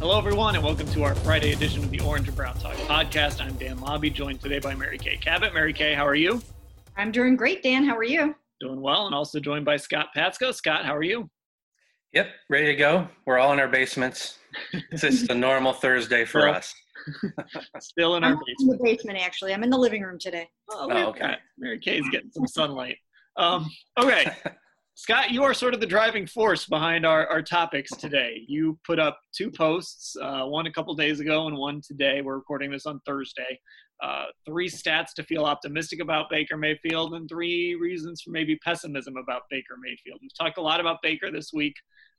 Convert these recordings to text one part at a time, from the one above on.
Hello, everyone, and welcome to our Friday edition of the Orange and Brown Talk podcast. I'm Dan Labbe, joined today by Mary Kay Cabot. Mary Kay, how are you? I'm doing great, Dan. How are you? Doing well, and also joined by Scott Patsko. Scott, how are you? Yep, ready to go. We're all in our basements. It's just a normal Thursday for Well, us. Still in I'm our not in basement. the basement, actually. I'm in the living room today. Oh, Oh, okay. okay. Mary Kay's getting some sunlight. Um, okay. Scott, you are sort of the driving force behind our, our topics today. You put up two posts, uh, one a couple days ago and one today. We're recording this on Thursday. Uh, three stats to feel optimistic about Baker Mayfield and three reasons for maybe pessimism about Baker Mayfield. We've talked a lot about Baker this week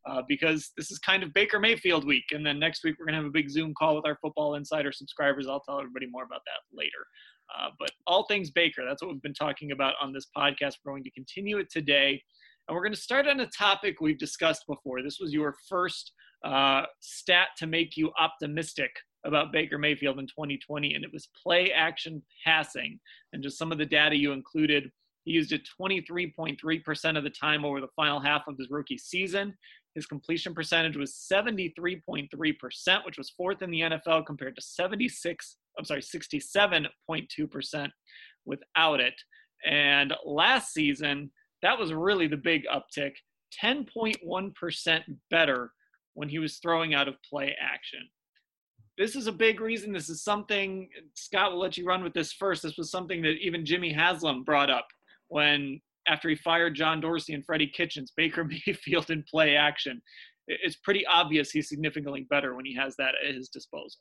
uh, because this is kind of Baker Mayfield week. And then next week, we're going to have a big Zoom call with our Football Insider subscribers. I'll tell everybody more about that later. Uh, but all things Baker, that's what we've been talking about on this podcast. We're going to continue it today. And we're going to start on a topic we've discussed before. This was your first uh, stat to make you optimistic about Baker Mayfield in 2020, and it was play action passing. And just some of the data you included, he used it 23.3% of the time over the final half of his rookie season. His completion percentage was 73.3%, which was fourth in the NFL compared to 76, I'm sorry, 67.2% without it. And last season, that was really the big uptick 10.1% better when he was throwing out of play action. This is a big reason. This is something, Scott will let you run with this first. This was something that even Jimmy Haslam brought up when, after he fired John Dorsey and Freddie Kitchens, Baker Mayfield in play action. It's pretty obvious he's significantly better when he has that at his disposal.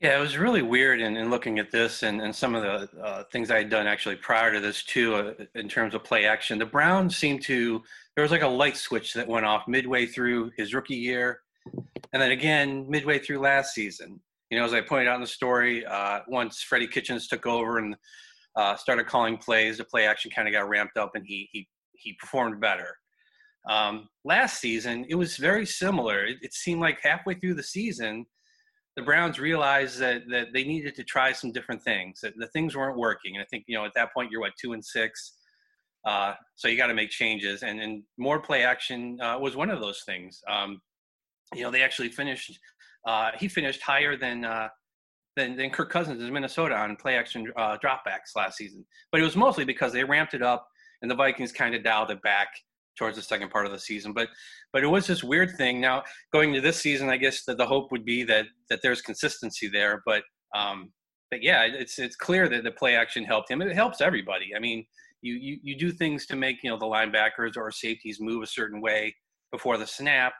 Yeah, it was really weird in, in looking at this and, and some of the uh, things I had done actually prior to this too, uh, in terms of play action. The Browns seemed to, there was like a light switch that went off midway through his rookie year. And then again, midway through last season. You know, as I pointed out in the story, uh, once Freddie Kitchens took over and uh, started calling plays, the play action kind of got ramped up and he, he, he performed better. Um, last season, it was very similar. It, it seemed like halfway through the season, the Browns realized that that they needed to try some different things. That the things weren't working, and I think you know at that point you're what two and six, uh, so you got to make changes. And and more play action uh, was one of those things. Um, you know they actually finished. Uh, he finished higher than uh, than than Kirk Cousins in Minnesota on play action uh, dropbacks last season. But it was mostly because they ramped it up, and the Vikings kind of dialed it back towards the second part of the season. But but it was this weird thing. Now going to this season, I guess that the hope would be that that there's consistency there. But um, but yeah, it's it's clear that the play action helped him. It helps everybody. I mean, you you you do things to make you know the linebackers or safeties move a certain way before the snap,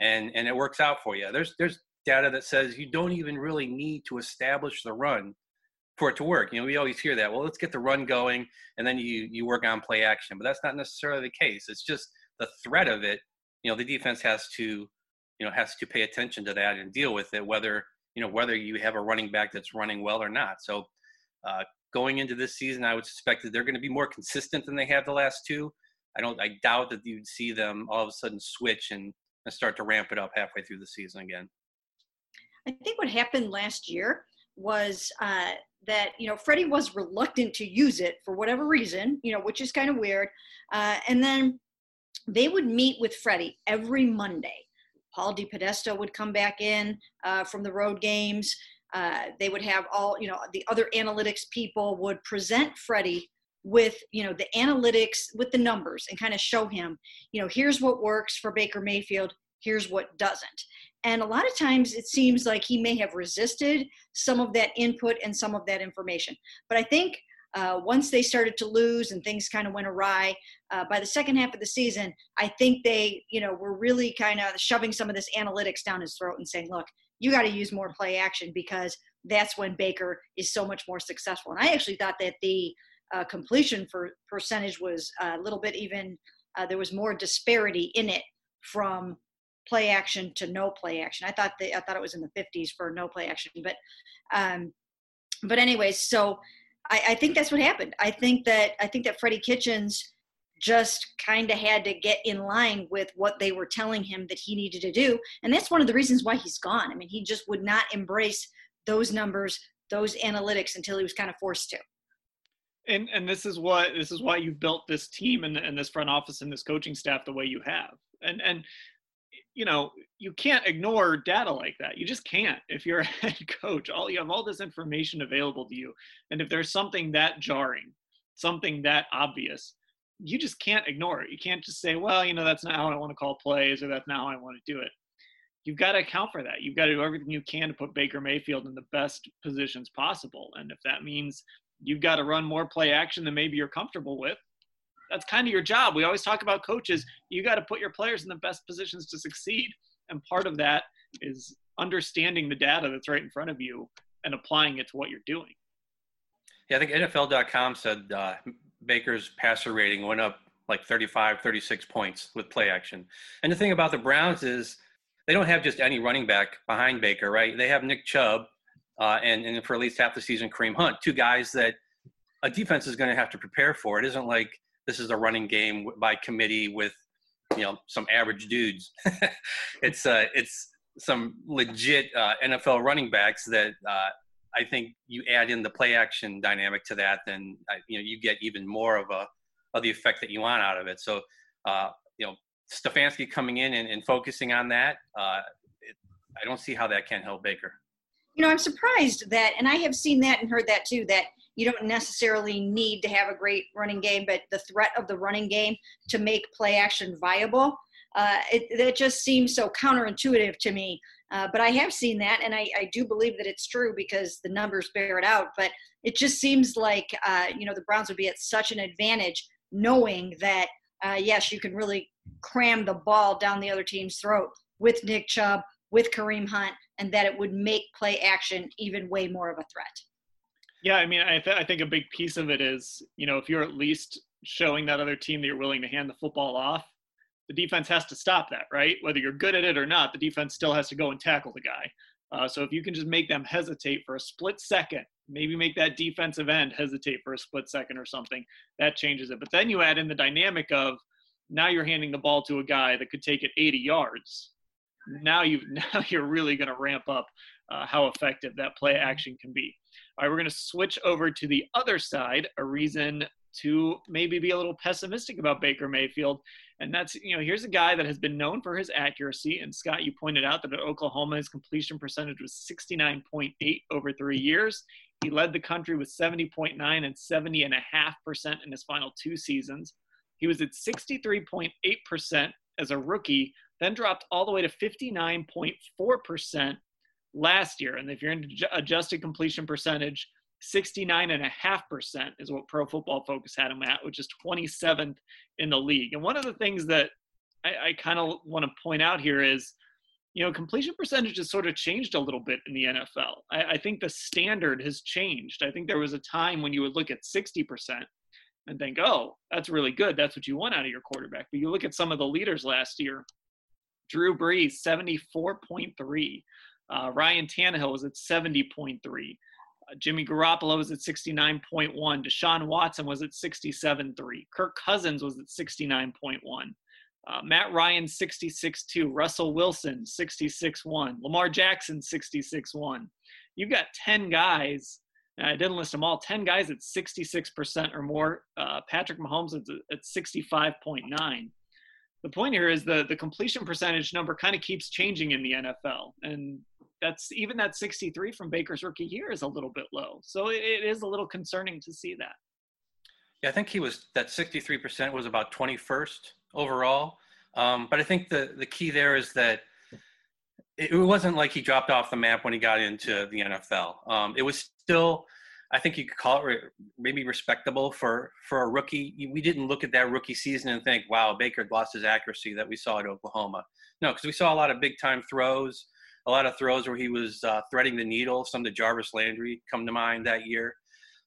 and and it works out for you. There's there's data that says you don't even really need to establish the run for it to work. You know, we always hear that. Well, let's get the run going, and then you you work on play action. But that's not necessarily the case. It's just the threat of it. You know, the defense has to, you know, has to pay attention to that and deal with it. Whether you know whether you have a running back that's running well or not. So, uh, going into this season, I would suspect that they're going to be more consistent than they have the last two. I don't. I doubt that you'd see them all of a sudden switch and, and start to ramp it up halfway through the season again. I think what happened last year was uh, that you know Freddie was reluctant to use it for whatever reason, you know, which is kind of weird. Uh, and then they would meet with Freddie every Monday. Paul DePodesta would come back in uh, from the road games. Uh, they would have all you know the other analytics people would present Freddie with you know the analytics with the numbers and kind of show him you know here's what works for Baker Mayfield, here's what doesn't. And a lot of times it seems like he may have resisted some of that input and some of that information. But I think uh, once they started to lose and things kind of went awry, uh, by the second half of the season, I think they, you know, were really kind of shoving some of this analytics down his throat and saying, look, you got to use more play action because that's when Baker is so much more successful. And I actually thought that the uh, completion for percentage was a little bit even, uh, there was more disparity in it from play action to no play action. I thought they, I thought it was in the 50s for no play action, but um, but anyways, so I, I think that's what happened. I think that I think that Freddie Kitchens just kind of had to get in line with what they were telling him that he needed to do, and that's one of the reasons why he's gone. I mean, he just would not embrace those numbers, those analytics until he was kind of forced to. And and this is what this is why you've built this team and, and this front office and this coaching staff the way you have. And and you know, you can't ignore data like that. You just can't. If you're a head coach, all you have all this information available to you. And if there's something that jarring, something that obvious, you just can't ignore it. You can't just say, well, you know, that's not how I want to call plays or that's not how I want to do it. You've got to account for that. You've got to do everything you can to put Baker Mayfield in the best positions possible. And if that means you've got to run more play action than maybe you're comfortable with, that's kind of your job. We always talk about coaches. You got to put your players in the best positions to succeed. And part of that is understanding the data that's right in front of you and applying it to what you're doing. Yeah, I think NFL.com said uh, Baker's passer rating went up like 35, 36 points with play action. And the thing about the Browns is they don't have just any running back behind Baker, right? They have Nick Chubb uh, and, and for at least half the season, Kareem Hunt, two guys that a defense is going to have to prepare for. It isn't like this is a running game by committee with you know some average dudes. it's uh, it's some legit uh, NFL running backs that uh, I think you add in the play action dynamic to that, then uh, you know you get even more of a of the effect that you want out of it. So uh, you know Stefanski coming in and, and focusing on that, uh, it, I don't see how that can help Baker. You know, I'm surprised that, and I have seen that and heard that too, that you don't necessarily need to have a great running game, but the threat of the running game to make play action viable. Uh, it, it just seems so counterintuitive to me. Uh, but I have seen that, and I, I, do believe that it's true because the numbers bear it out. But it just seems like uh, you know the Browns would be at such an advantage knowing that uh, yes, you can really cram the ball down the other team's throat with Nick Chubb, with Kareem Hunt, and that it would make play action even way more of a threat. Yeah, I mean, I, th- I think a big piece of it is, you know, if you're at least showing that other team that you're willing to hand the football off, the defense has to stop that, right? Whether you're good at it or not, the defense still has to go and tackle the guy. Uh, so if you can just make them hesitate for a split second, maybe make that defensive end hesitate for a split second or something, that changes it. But then you add in the dynamic of now you're handing the ball to a guy that could take it 80 yards. Now you now you're really going to ramp up uh, how effective that play action can be. All right, we're going to switch over to the other side, a reason to maybe be a little pessimistic about Baker Mayfield. And that's, you know, here's a guy that has been known for his accuracy. And Scott, you pointed out that at Oklahoma, his completion percentage was 69.8 over three years. He led the country with 70.9 and 70.5% in his final two seasons. He was at 63.8% as a rookie, then dropped all the way to 59.4% last year. And if you're in adjusted completion percentage, 69.5% is what Pro Football Focus had him at, which is 27th in the league. And one of the things that I, I kind of want to point out here is, you know, completion percentage has sort of changed a little bit in the NFL. I, I think the standard has changed. I think there was a time when you would look at 60% and think, oh, that's really good. That's what you want out of your quarterback. But you look at some of the leaders last year Drew Brees, 74.3. Uh, Ryan Tannehill was at 70.3. Uh, Jimmy Garoppolo was at 69.1. Deshaun Watson was at 67.3. Kirk Cousins was at 69.1. Uh, Matt Ryan 66.2. Russell Wilson 66.1. Lamar Jackson 66.1. You've got 10 guys. I didn't list them all. 10 guys at 66% or more. Uh, Patrick Mahomes at, at 65.9 the point here is the the completion percentage number kind of keeps changing in the NFL, and that's even that 63 from Baker's rookie year is a little bit low. So it, it is a little concerning to see that. Yeah, I think he was that 63% was about 21st overall. Um, but I think the the key there is that it, wasn't like he dropped off the map when he got into the NFL. Um, it was still I think you could call it maybe respectable for for a rookie. We didn't look at that rookie season and think, "Wow, Baker lost his accuracy that we saw at Oklahoma." No, because we saw a lot of big time throws, a lot of throws where he was uh, threading the needle. Some the Jarvis Landry come to mind that year,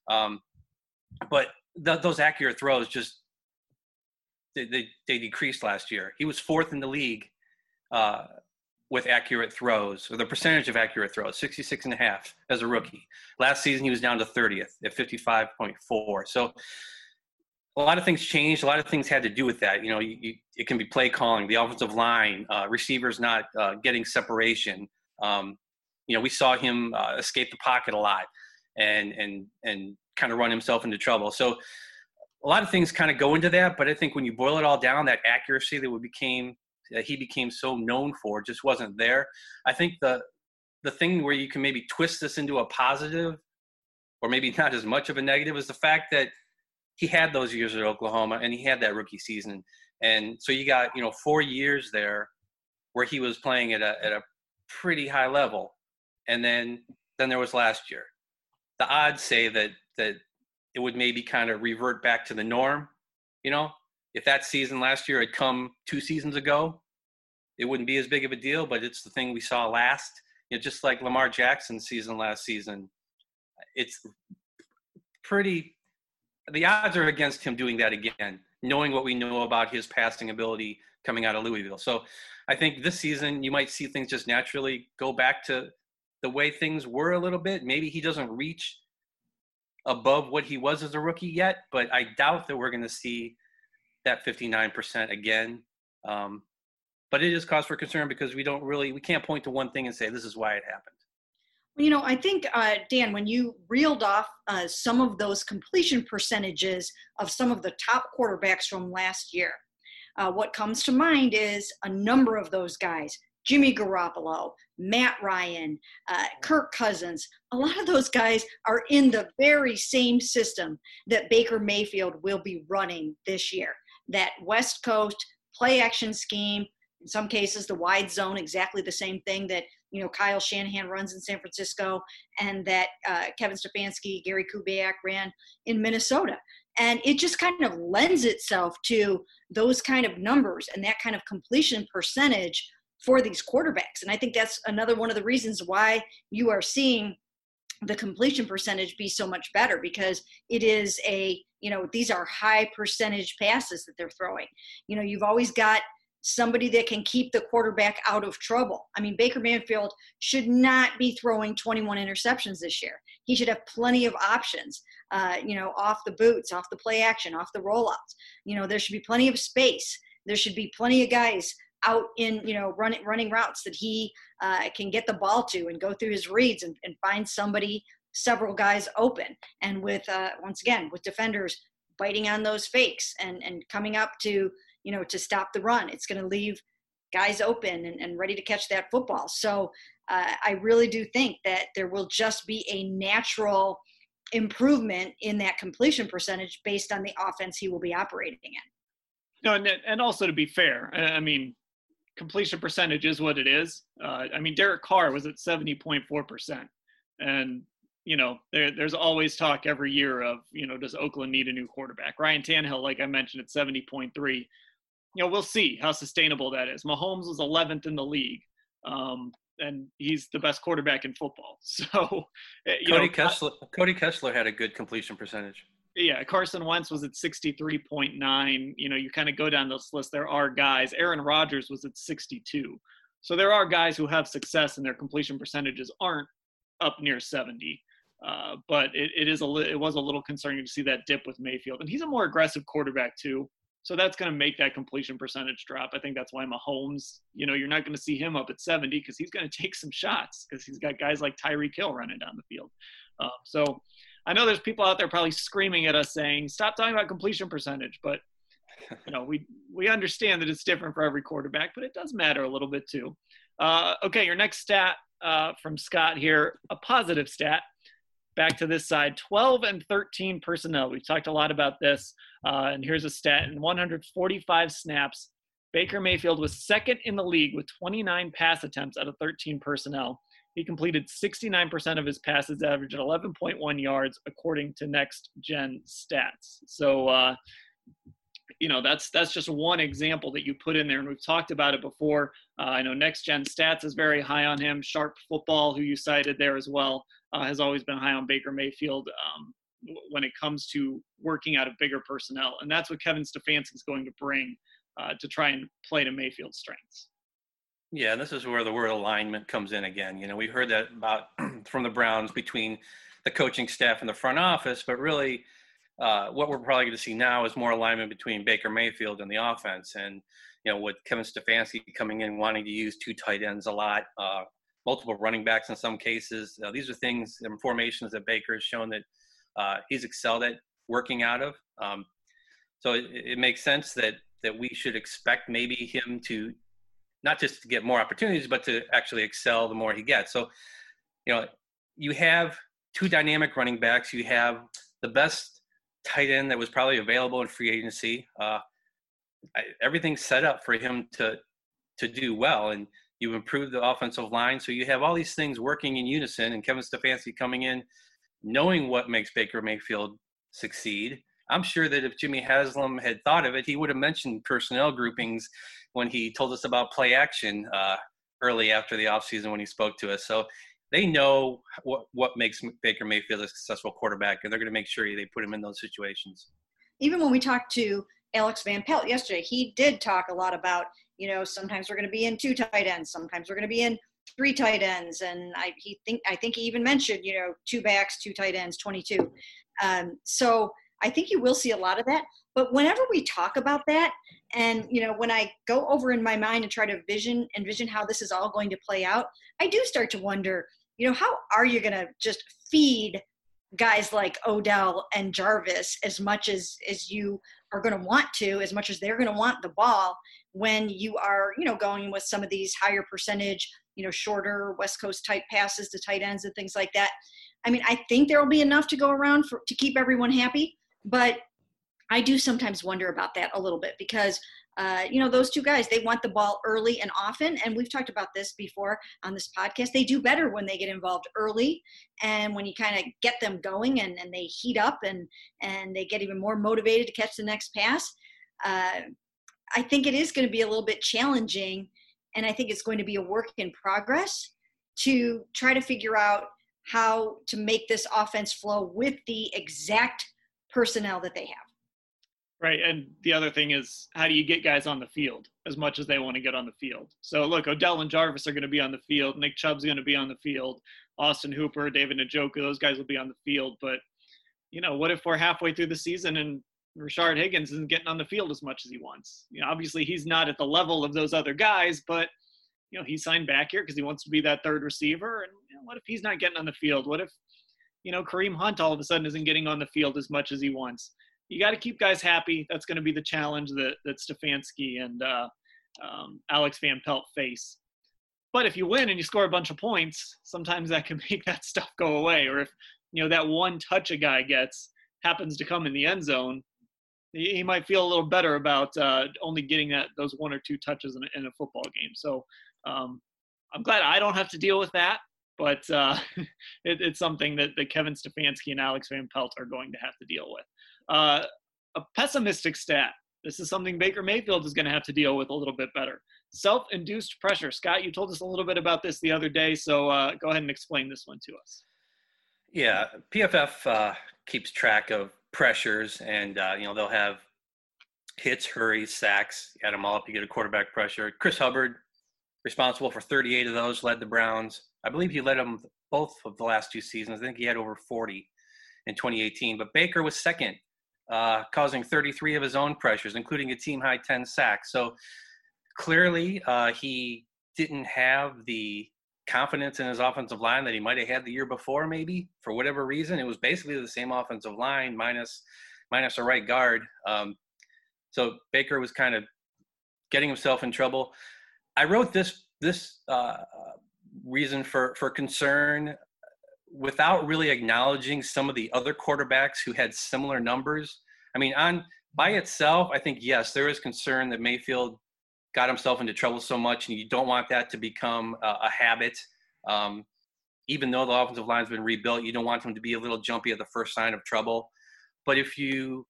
um, but th- those accurate throws just they, they, they decreased last year. He was fourth in the league uh, with accurate throws, or the percentage of accurate throws, 66 and a half as a rookie. Last season, he was down to 30th at 55.4. So a lot of things changed. A lot of things had to do with that. You know, you, you, it can be play calling, the offensive line, uh, receivers not uh, getting separation. Um, you know, we saw him uh, escape the pocket a lot and and and kind of run himself into trouble. So a lot of things kind of go into that. But I think when you boil it all down, that accuracy that we became he became so known for just wasn't there. I think the the thing where you can maybe twist this into a positive, or maybe not as much of a negative, is the fact that he had those years at Oklahoma and he had that rookie season, and so you got you know four years there where he was playing at a at a pretty high level, and then then there was last year. The odds say that that it would maybe kind of revert back to the norm. You know, if that season last year had come two seasons ago, it wouldn't be as big of a deal. But it's the thing we saw last. You know, just like Lamar Jackson's season last season, it's pretty. The odds are against him doing that again, knowing what we know about his passing ability coming out of Louisville. So I think this season you might see things just naturally go back to the way things were a little bit. Maybe he doesn't reach above what he was as a rookie yet, but I doubt that we're going to see that 59% again. Um, but it is cause for concern because we don't really, we can't point to one thing and say this is why it happened. You know, I think, uh, Dan, when you reeled off uh, some of those completion percentages of some of the top quarterbacks from last year, uh, what comes to mind is a number of those guys Jimmy Garoppolo, Matt Ryan, uh, Kirk Cousins. A lot of those guys are in the very same system that Baker Mayfield will be running this year. That West Coast play action scheme, in some cases, the wide zone, exactly the same thing that you know Kyle Shanahan runs in San Francisco, and that uh, Kevin Stefanski, Gary Kubiak ran in Minnesota. And it just kind of lends itself to those kind of numbers and that kind of completion percentage for these quarterbacks. And I think that's another one of the reasons why you are seeing the completion percentage be so much better because it is a, you know, these are high percentage passes that they're throwing. You know, you've always got somebody that can keep the quarterback out of trouble. I mean, Baker Mayfield should not be throwing 21 interceptions this year. He should have plenty of options, uh, you know, off the boots, off the play action, off the rollouts. You know, there should be plenty of space. There should be plenty of guys out in you know running running routes that he uh, can get the ball to and go through his reads and, and find somebody several guys open. And with uh, once again with defenders biting on those fakes and and coming up to you know to stop the run it's going to leave guys open and, and ready to catch that football. So uh, i really do think that there will just be a natural improvement in that completion percentage based on the offense he will be operating in. No, and, and also to be fair, I mean, completion percentage is what it is. Uh, I mean, Derek Carr was at 70.4%. And, you know, there, there's always talk every year of, you know, does Oakland need a new quarterback? Ryan Tannehill, like I mentioned, at 70.3. You know, we'll see how sustainable that is. Mahomes was 11th in the league. Um, and he's the best quarterback in football. So, eh, Cody know, Kessler, Cody Kessler had a good completion percentage yeah, Carson Wentz was at 63.9. You know, you kind of go down this list. There are guys. Aaron Rodgers was at 62. So there are guys who have success and their completion percentages aren't up near 70. Uh, but it, it is a li- it was a little concerning to see that dip with Mayfield, and he's a more aggressive quarterback too. So that's going to make that completion percentage drop. I think that's why Mahomes, you know, you're not going to see him up at 70 because he's going to take some shots because he's got guys like Tyreek Hill running down the field. Uh, so I know there's people out there probably screaming at us saying, "Stop talking about completion percentage," but you know, we we understand that it's different for every quarterback, but it does matter a little bit too. Uh, okay, your next stat uh, from Scott here, a positive stat. Back to this side, 12 and 13 personnel. We've talked a lot about this, uh, and here's a stat: in 145 snaps, Baker Mayfield was second in the league with 29 pass attempts out of 13 personnel. He completed 69% of his passes, averaged 11.1 yards, according to Next Gen Stats. So, uh, you know, that's that's just one example that you put in there, and we've talked about it before. Uh, I know Next Gen Stats is very high on him. Sharp Football, who you cited there as well, uh, has always been high on Baker Mayfield. Um, when it comes to working out of bigger personnel. And that's what Kevin Stefanski is going to bring uh, to try and play to Mayfield's strengths. Yeah, this is where the word alignment comes in again. You know, we heard that about from the Browns between the coaching staff and the front office, but really, uh, what we're probably going to see now is more alignment between Baker Mayfield and the offense. And you know, with Kevin Stefanski coming in wanting to use two tight ends a lot, uh, multiple running backs in some cases, uh, these are things and formations that Baker has shown that uh, he's excelled at working out of. Um, so it, it makes sense that that we should expect maybe him to not just to get more opportunities, but to actually excel the more he gets. So, you know, you have two dynamic running backs. You have the best tight end that was probably available in free agency. Uh, I, everything's set up for him to to do well, and you improve the offensive line. So you have all these things working in unison, and Kevin Stefanski coming in, knowing what makes Baker Mayfield succeed. I'm sure that if Jimmy Haslam had thought of it, he would have mentioned personnel groupings when he told us about play action uh, early after the offseason when he spoke to us. So they know what, what makes Baker Mayfield a successful quarterback, and they're going to make sure they put him in those situations. Even when we talked to Alex Van Pelt yesterday, he did talk a lot about, you know, sometimes we're going to be in two tight ends, sometimes we're going to be in three tight ends, and I he think I think he even mentioned, you know, two backs, two tight ends, 22. Um, so I think you will see a lot of that. But whenever we talk about that, and you know, when I go over in my mind and try to vision envision how this is all going to play out, I do start to wonder, you know, how are you going to just feed guys like Odell and Jarvis as much as as you are going to want to, as much as they're going to want the ball when you are, you know, going with some of these higher percentage, you know, shorter West Coast type passes to tight ends and things like that. I mean, I think there will be enough to go around for to keep everyone happy, but I do sometimes wonder about that a little bit because uh, you know those two guys they want the ball early and often and we've talked about this before on this podcast. They do better when they get involved early and when you kind of get them going and, and they heat up and and they get even more motivated to catch the next pass. Uh, i think it is going to be a little bit challenging and i think it's going to be a work in progress to try to figure out how to make this offense flow with the exact personnel that they have Right. And the other thing is, how do you get guys on the field as much as they want to get on the field? So, look, Odell and Jarvis are going to be on the field. Nick Chubb's going to be on the field. Austin Hooper, David Njoku, those guys will be on the field. But, you know, what if we're halfway through the season and Rashard Higgins isn't getting on the field as much as he wants? You know, obviously he's not at the level of those other guys, but, you know, he signed back here because he wants to be that third receiver. And you know, what if he's not getting on the field? What if, you know, Kareem Hunt all of a sudden isn't getting on the field as much as he wants? You got to keep guys happy. That's going to be the challenge that that Stefanski and uh, um, Alex Van Pelt face. But if you win and you score a bunch of points, sometimes that can make that stuff go away. Or if you know that one touch a guy gets happens to come in the end zone, he, he might feel a little better about uh, only getting that those one or two touches in a, in a football game. So um, I'm glad I don't have to deal with that. But uh, it, it's something that, that Kevin Stefanski and Alex Van Pelt are going to have to deal with. Uh, a pessimistic stat. This is something Baker Mayfield is going to have to deal with a little bit better. Self induced pressure. Scott, you told us a little bit about this the other day, so uh, go ahead and explain this one to us. Yeah, PFF uh, keeps track of pressures, and uh, you know they'll have hits, hurries, sacks. You add them all up, you get a quarterback pressure. Chris Hubbard, responsible for 38 of those, led the Browns. I believe he led them both of the last two seasons. I think he had over 40 in 2018. But Baker was second uh, causing 33 of his own pressures, including a team high 10 sacks. So clearly, uh, he didn't have the confidence in his offensive line that he might have had the year before, maybe for whatever reason. It was basically the same offensive line minus minus a right guard. Um, so Baker was kind of getting himself in trouble. I wrote this this uh, reason for for concern without really acknowledging some of the other quarterbacks who had similar numbers. I mean, on by itself, I think yes, there is concern that Mayfield got himself into trouble so much, and you don't want that to become a, a habit. Um, even though the offensive line's been rebuilt, you don't want him to be a little jumpy at the first sign of trouble. But if you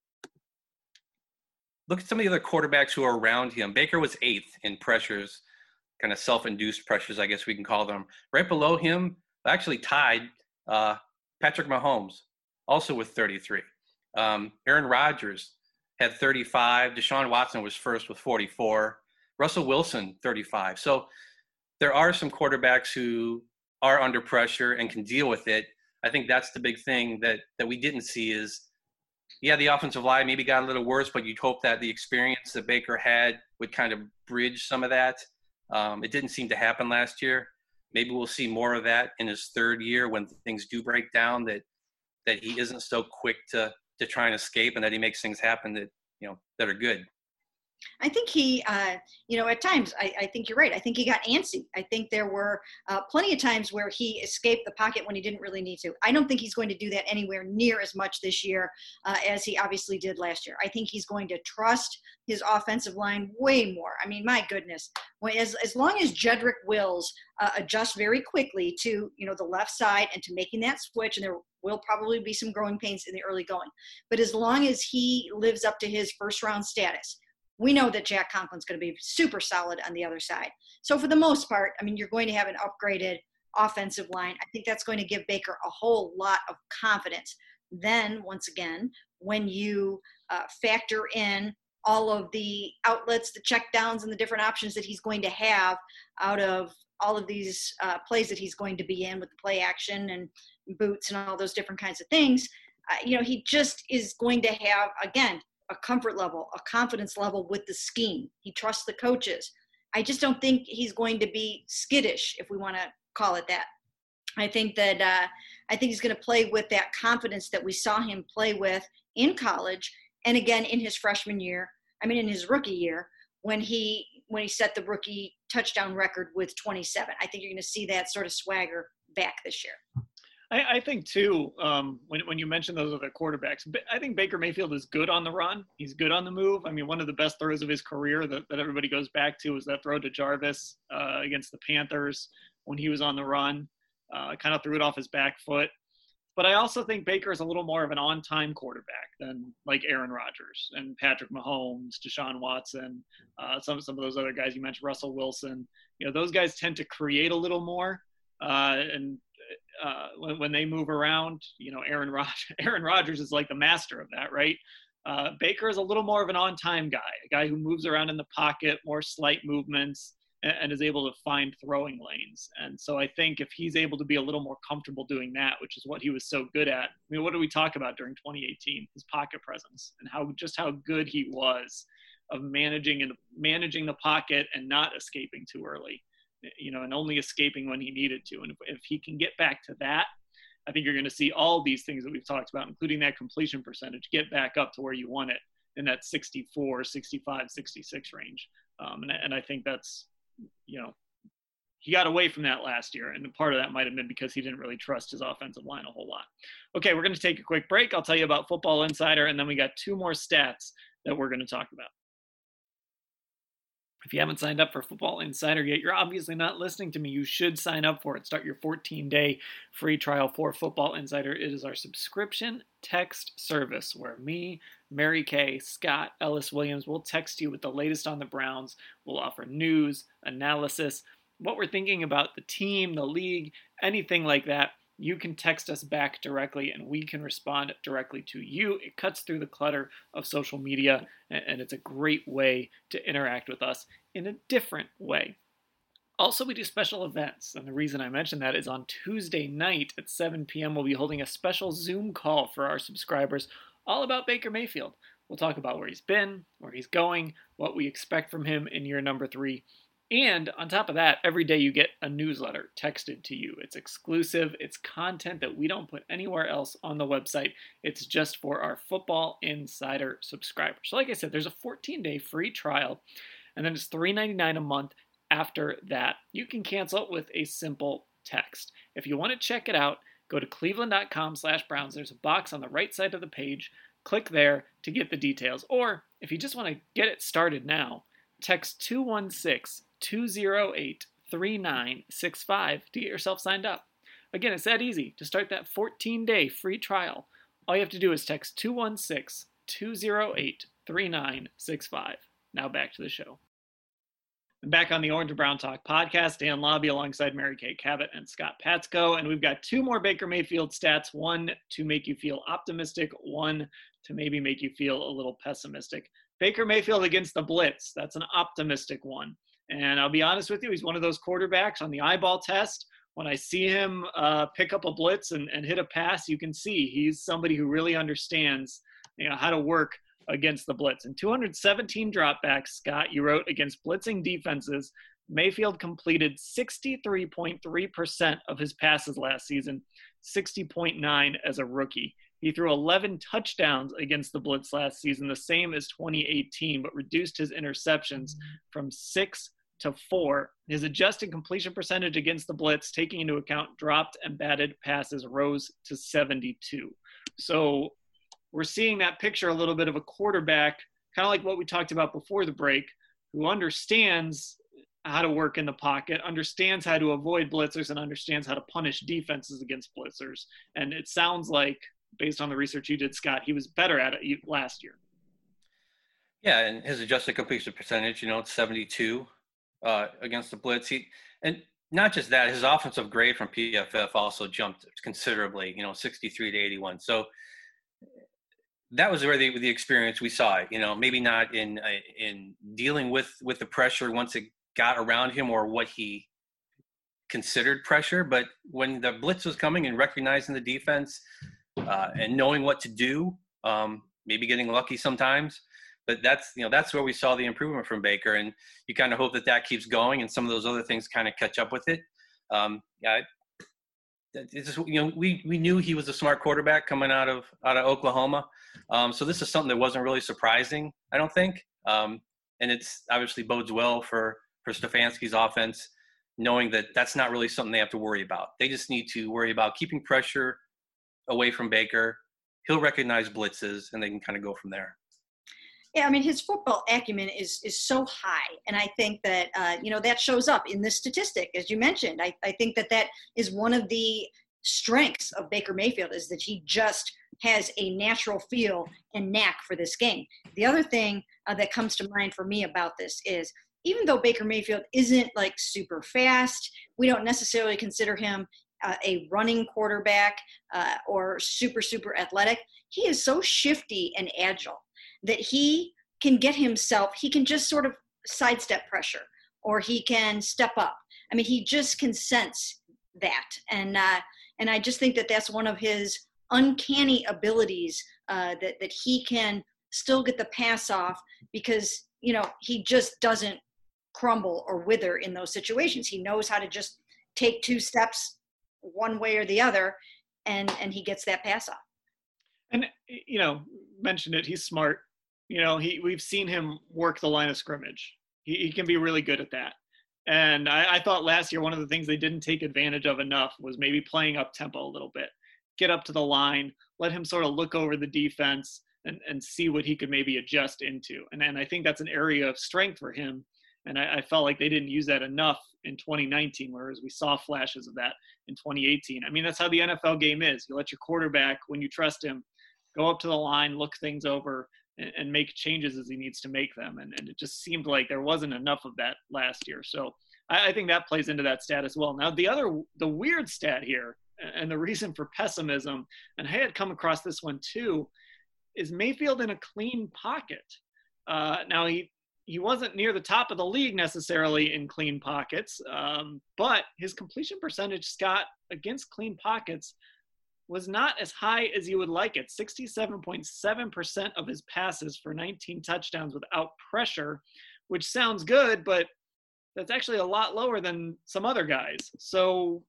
look at some of the other quarterbacks who are around him, Baker was eighth in pressures, kind of self-induced pressures, I guess we can call them. Right below him, actually tied uh, Patrick Mahomes, also with 33. Um, Aaron Rodgers had 35. Deshaun Watson was first with 44. Russell Wilson, 35. So there are some quarterbacks who are under pressure and can deal with it. I think that's the big thing that that we didn't see is, yeah, the offensive line maybe got a little worse, but you'd hope that the experience that Baker had would kind of bridge some of that. Um, it didn't seem to happen last year. Maybe we'll see more of that in his third year when things do break down that that he isn't so quick to to try and escape and that he makes things happen that you know that are good I think he, uh, you know, at times, I, I, think you're right. I think he got antsy. I think there were uh, plenty of times where he escaped the pocket when he didn't really need to. I don't think he's going to do that anywhere near as much this year uh, as he obviously did last year. I think he's going to trust his offensive line way more. I mean, my goodness, as, as long as Jedrick Wills uh, adjusts very quickly to, you know, the left side and to making that switch, and there will probably be some growing pains in the early going, but as long as he lives up to his first round status, we know that Jack Conklin's going to be super solid on the other side. So for the most part, I mean, you're going to have an upgraded offensive line. I think that's going to give Baker a whole lot of confidence. Then, once again, when you uh, factor in all of the outlets, the checkdowns, and the different options that he's going to have out of all of these uh, plays that he's going to be in with the play action and boots and all those different kinds of things, uh, you know, he just is going to have, again, a comfort level, a confidence level with the scheme. He trusts the coaches. I just don't think he's going to be skittish, if we want to call it that. I think that uh, I think he's going to play with that confidence that we saw him play with in college, and again in his freshman year. I mean, in his rookie year when he when he set the rookie touchdown record with 27. I think you're going to see that sort of swagger back this year. I, I think too, um, when when you mentioned those other quarterbacks, I think Baker Mayfield is good on the run. He's good on the move. I mean, one of the best throws of his career that, that everybody goes back to was that throw to Jarvis uh, against the Panthers when he was on the run. Uh, kind of threw it off his back foot. But I also think Baker is a little more of an on-time quarterback than like Aaron Rodgers and Patrick Mahomes, Deshaun Watson, uh, some some of those other guys you mentioned, Russell Wilson. You know, those guys tend to create a little more, uh, and uh, when, when, they move around. You know, Aaron Rodgers, Aaron Rodgers is like the master of that, right? Uh, Baker is a little more of an on-time guy, a guy who moves around in the pocket, more slight movements, and, and, is able to find throwing lanes. And so I think if he's able to be a little more comfortable doing that, which is what he was so good at. I mean, what do we talk about during 2018? His pocket presence and how just how good he was of managing and managing the pocket and not escaping too early you know, and only escaping when he needed to. And if, if he can get back to that, I think you're going to see all these things that we've talked about, including that completion percentage, get back up to where you want it in that 64, 65, 66 range. Um, and, and I think that's, you know, he got away from that last year. And part of that might have been because he didn't really trust his offensive line a whole lot. Okay, we're going to take a quick break. I'll tell you about Football Insider, and then we got two more stats that we're going to talk about. If you haven't signed up for Football Insider yet, you're obviously not listening to me. You should sign up for it. Start your 14 day free trial for Football Insider. It is our subscription text service where me, Mary Kay, Scott, Ellis Williams will text you with the latest on the Browns. We'll offer news, analysis, what we're thinking about the team, the league, anything like that you can text us back directly and we can respond directly to you. It cuts through the clutter of social media and it's a great way to interact with us in a different way. Also, we do special events, and the reason I mention that is on Tuesday night at 7 p.m., we'll be holding a special Zoom call for our subscribers all about Baker Mayfield. We'll talk about where he's been, where he's going, what we expect from him in year number three, and on top of that, every day you get a newsletter texted to you. It's exclusive, it's content that we don't put anywhere else on the website. It's just for our Football Insider subscribers. So, like I said, there's a 14 day free trial, and then it's $3.99 a month after that. You can cancel it with a simple text. If you want to check it out, go to cleveland.com slash browns. There's a box on the right side of the page. Click there to get the details. Or if you just want to get it started now, text 216 208 3965 to get yourself signed up. Again, it's that easy to start that 14 day free trial. All you have to do is text 216 208 3965. Now back to the show. back on the Orange and Brown Talk podcast, Dan Labbe alongside Mary Kay Cabot and Scott Patsko. And we've got two more Baker Mayfield stats one to make you feel optimistic, one to maybe make you feel a little pessimistic. Baker Mayfield against the Blitz, that's an optimistic one. And I'll be honest with you, he's one of those quarterbacks on the eyeball test. When I see him uh, pick up a blitz and, and hit a pass, you can see he's somebody who really understands you know, how to work against the blitz. And 217 dropbacks, Scott, you wrote against blitzing defenses. Mayfield completed 63.3% of his passes last season, 60.9 as a rookie. He threw 11 touchdowns against the Blitz last season, the same as 2018, but reduced his interceptions from six to four. His adjusted completion percentage against the Blitz, taking into account dropped and batted passes, rose to 72. So we're seeing that picture a little bit of a quarterback, kind of like what we talked about before the break, who understands how to work in the pocket, understands how to avoid blitzers, and understands how to punish defenses against blitzers. And it sounds like, based on the research you did, Scott, he was better at it last year. Yeah, and his adjusted completion percentage, you know, it's 72 uh, against the blitz. He and not just that, his offensive grade from PFF also jumped considerably. You know, 63 to 81. So that was where the, the experience we saw it. You know, maybe not in uh, in dealing with with the pressure once it got around him or what he considered pressure, but when the blitz was coming and recognizing the defense uh, and knowing what to do, um, maybe getting lucky sometimes. But that's you know that's where we saw the improvement from Baker, and you kind of hope that that keeps going, and some of those other things kind of catch up with it. Um, yeah, it's just you know we we knew he was a smart quarterback coming out of out of Oklahoma, um, so this is something that wasn't really surprising, I don't think, um, and it's obviously bodes well for for Stefanski's offense, knowing that that's not really something they have to worry about. They just need to worry about keeping pressure away from Baker. He'll recognize blitzes, and they can kind of go from there. Yeah, I mean his football acumen is is so high, and I think that uh, you know that shows up in this statistic, as you mentioned. I, I think that that is one of the strengths of Baker Mayfield is that he just has a natural feel and knack for this game. The other thing uh, that comes to mind for me about this is even though Baker Mayfield isn't like super fast, we don't necessarily consider him uh, a running quarterback uh, or super, super athletic. He is so shifty and agile that he can get himself, he can just sort of sidestep pressure or he can step up. I mean, he just can sense that. And, uh, and I just think that that's one of his uncanny abilities uh, that, that he can still get the pass off because, you know, he just doesn't crumble or wither in those situations. He knows how to just take two steps one way or the other and and he gets that pass off. And you know, mentioned it, he's smart. You know, he we've seen him work the line of scrimmage. He, he can be really good at that. And I, I thought last year one of the things they didn't take advantage of enough was maybe playing up tempo a little bit. Get up to the line, let him sort of look over the defense and, and see what he could maybe adjust into. And, and I think that's an area of strength for him and I, I, felt like they didn't use that enough in 2019, whereas we saw flashes of that in 2018. I mean, that's how the NFL game is. You let your quarterback, when you trust him, go up to the line, look things over, and, and make changes as he needs to make them. And, and, it just seemed like there wasn't enough of that last year. So I, I think that plays into that stat as well. Now, the other, the weird stat here, and the reason for pessimism, and I had come across this one too, is Mayfield in a clean pocket. Uh, now he he wasn't near the top of the league necessarily in clean pockets, um, but his completion percentage, Scott, against clean pockets was not as high as you would like it 67.7% of his passes for 19 touchdowns without pressure, which sounds good, but that's actually a lot lower than some other guys. So,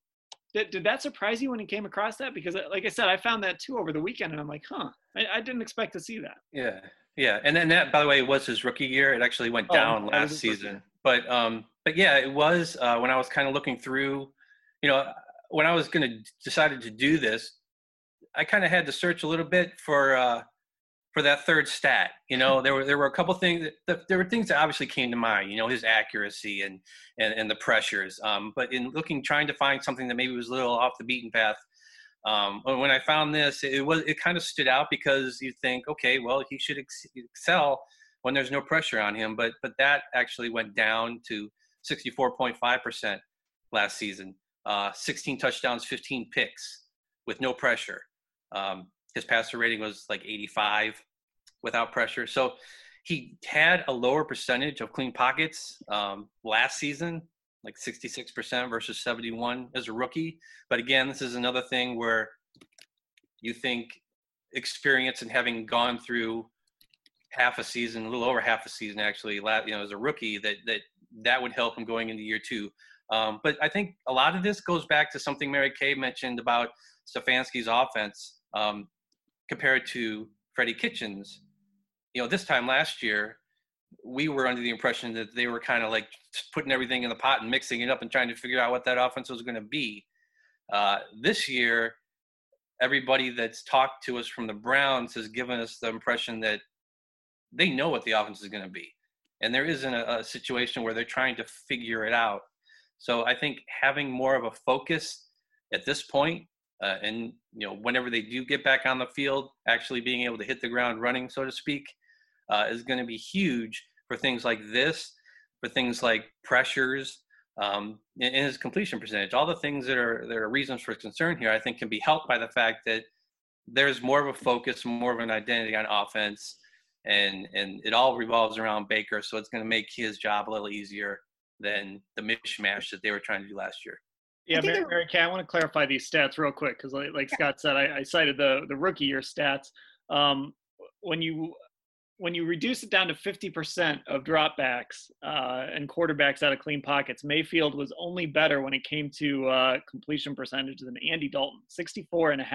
did, did that surprise you when you came across that? Because, like I said, I found that too over the weekend, and I'm like, huh, I, I didn't expect to see that. Yeah, yeah, and then that, by the way, was his rookie year. It actually went oh, down last season, but um, but yeah, it was uh, when I was kind of looking through, you know, when I was going to decided to do this, I kind of had to search a little bit for uh, for that third stat. You know, there were there were a couple things that, there were things that obviously came to mind. You know, his accuracy and and, and the pressures. Um, but in looking, trying to find something that maybe was a little off the beaten path, um, when I found this, it was it kind of stood out because you think, okay, well, he should ex- excel when there's no pressure on him, but but that actually went down to 64.5 percent last season. Uh, 16 touchdowns, 15 picks with no pressure. Um, his passer rating was like 85 without pressure. So he had a lower percentage of clean pockets um, last season like 66% versus 71 as a rookie. But again, this is another thing where you think experience and having gone through half a season, a little over half a season actually, you know, as a rookie, that that that would help him going into year two. Um, but I think a lot of this goes back to something Mary Kay mentioned about Stefanski's offense. Um, compared to Freddie Kitchens, you know, this time last year, we were under the impression that they were kind of like putting everything in the pot and mixing it up and trying to figure out what that offense was going to be. Uh, this year, everybody that's talked to us from the Browns has given us the impression that they know what the offense is going to be. And there isn't a, a situation where they're trying to figure it out. So I think having more of a focus at this point, uh, and you know, whenever they do get back on the field, actually being able to hit the ground running, so to speak, uh, is going to be huge for things like this, for things like pressures, um, and, his completion percentage. All the things that are that are reasons for concern here, I think, can be helped by the fact that there's more of a focus, more of an identity on offense, and and it all revolves around Baker. So it's going to make his job a little easier than the mishmash that they were trying to do last year. Yeah, Mary, Mary Kay, I want to clarify these stats real quick because, like, like, Scott said, I, I, cited the the rookie year stats. Um, when you when you reduce it down to 50% of dropbacks uh, and quarterbacks out of clean pockets, Mayfield was only better when it came to uh, completion percentage than Andy Dalton, 64.5%.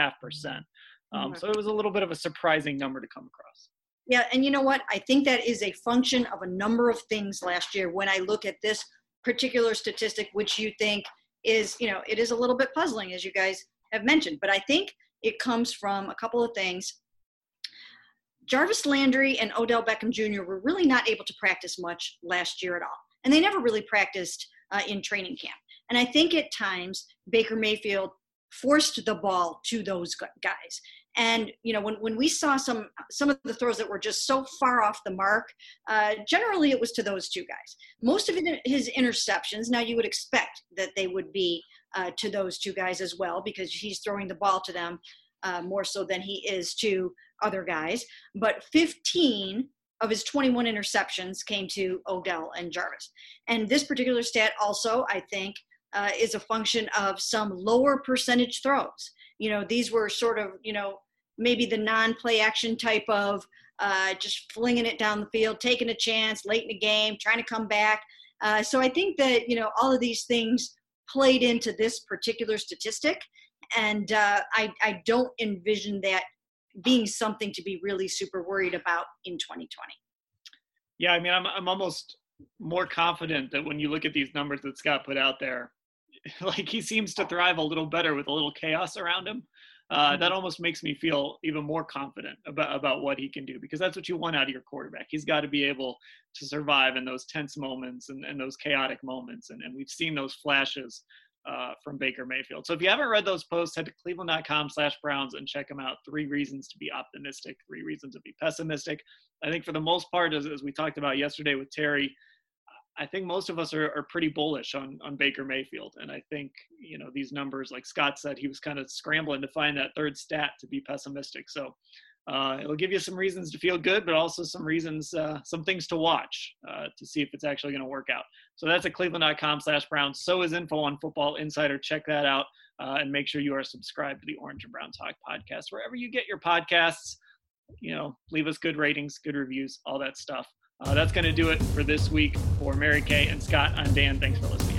Um, mm-hmm. So it was a little bit of a surprising number to come across. Yeah, and you know what? I think that is a function of a number of things last year when I look at this particular statistic, which you think is, you know, it is a little bit puzzling, as you guys have mentioned. But I think it comes from a couple of things Jarvis Landry and Odell Beckham Jr. were really not able to practice much last year at all. And they never really practiced uh, in training camp. And I think at times Baker Mayfield forced the ball to those guys. And you know, when, when we saw some some of the throws that were just so far off the mark, uh, generally it was to those two guys. Most of his interceptions, now you would expect that they would be uh, to those two guys as well because he's throwing the ball to them uh, more so than he is to other guys, but 15 of his 21 interceptions came to Odell and Jarvis. And this particular stat also, I think, uh, is a function of some lower percentage throws. You know, these were sort of, you know, maybe the non play action type of uh, just flinging it down the field, taking a chance late in the game, trying to come back. Uh, so I think that, you know, all of these things played into this particular statistic. And uh, I, I don't envision that being something to be really super worried about in 2020. Yeah, I mean, I'm I'm almost more confident that when you look at these numbers that Scott put out there, like he seems to thrive a little better with a little chaos around him. Uh, mm-hmm. That almost makes me feel even more confident about about what he can do because that's what you want out of your quarterback. He's got to be able to survive in those tense moments and, and those chaotic moments, and, and we've seen those flashes uh, from Baker Mayfield. So if you haven't read those posts, head to cleveland.com slash Browns and check them out. Three reasons to be optimistic, three reasons to be pessimistic. I think for the most part, as, as we talked about yesterday with Terry, I think most of us are, are pretty bullish on, on Baker Mayfield. And I think, you know, these numbers, like Scott said, he was kind of scrambling to find that third stat to be pessimistic. So uh, it'll give you some reasons to feel good, but also some reasons, uh, some things to watch uh, to see if it's actually going to work out. So that's at cleveland.com slash Browns. So is info on Football Insider. Check that out uh, and make sure you are subscribed to the Orange and Brown Talk podcast. Wherever you get your podcasts, you know, leave us good ratings, good reviews, all that stuff. Uh, that's going to do it for this week. For Mary Kay and Scott, I'm Dan. Thanks for listening.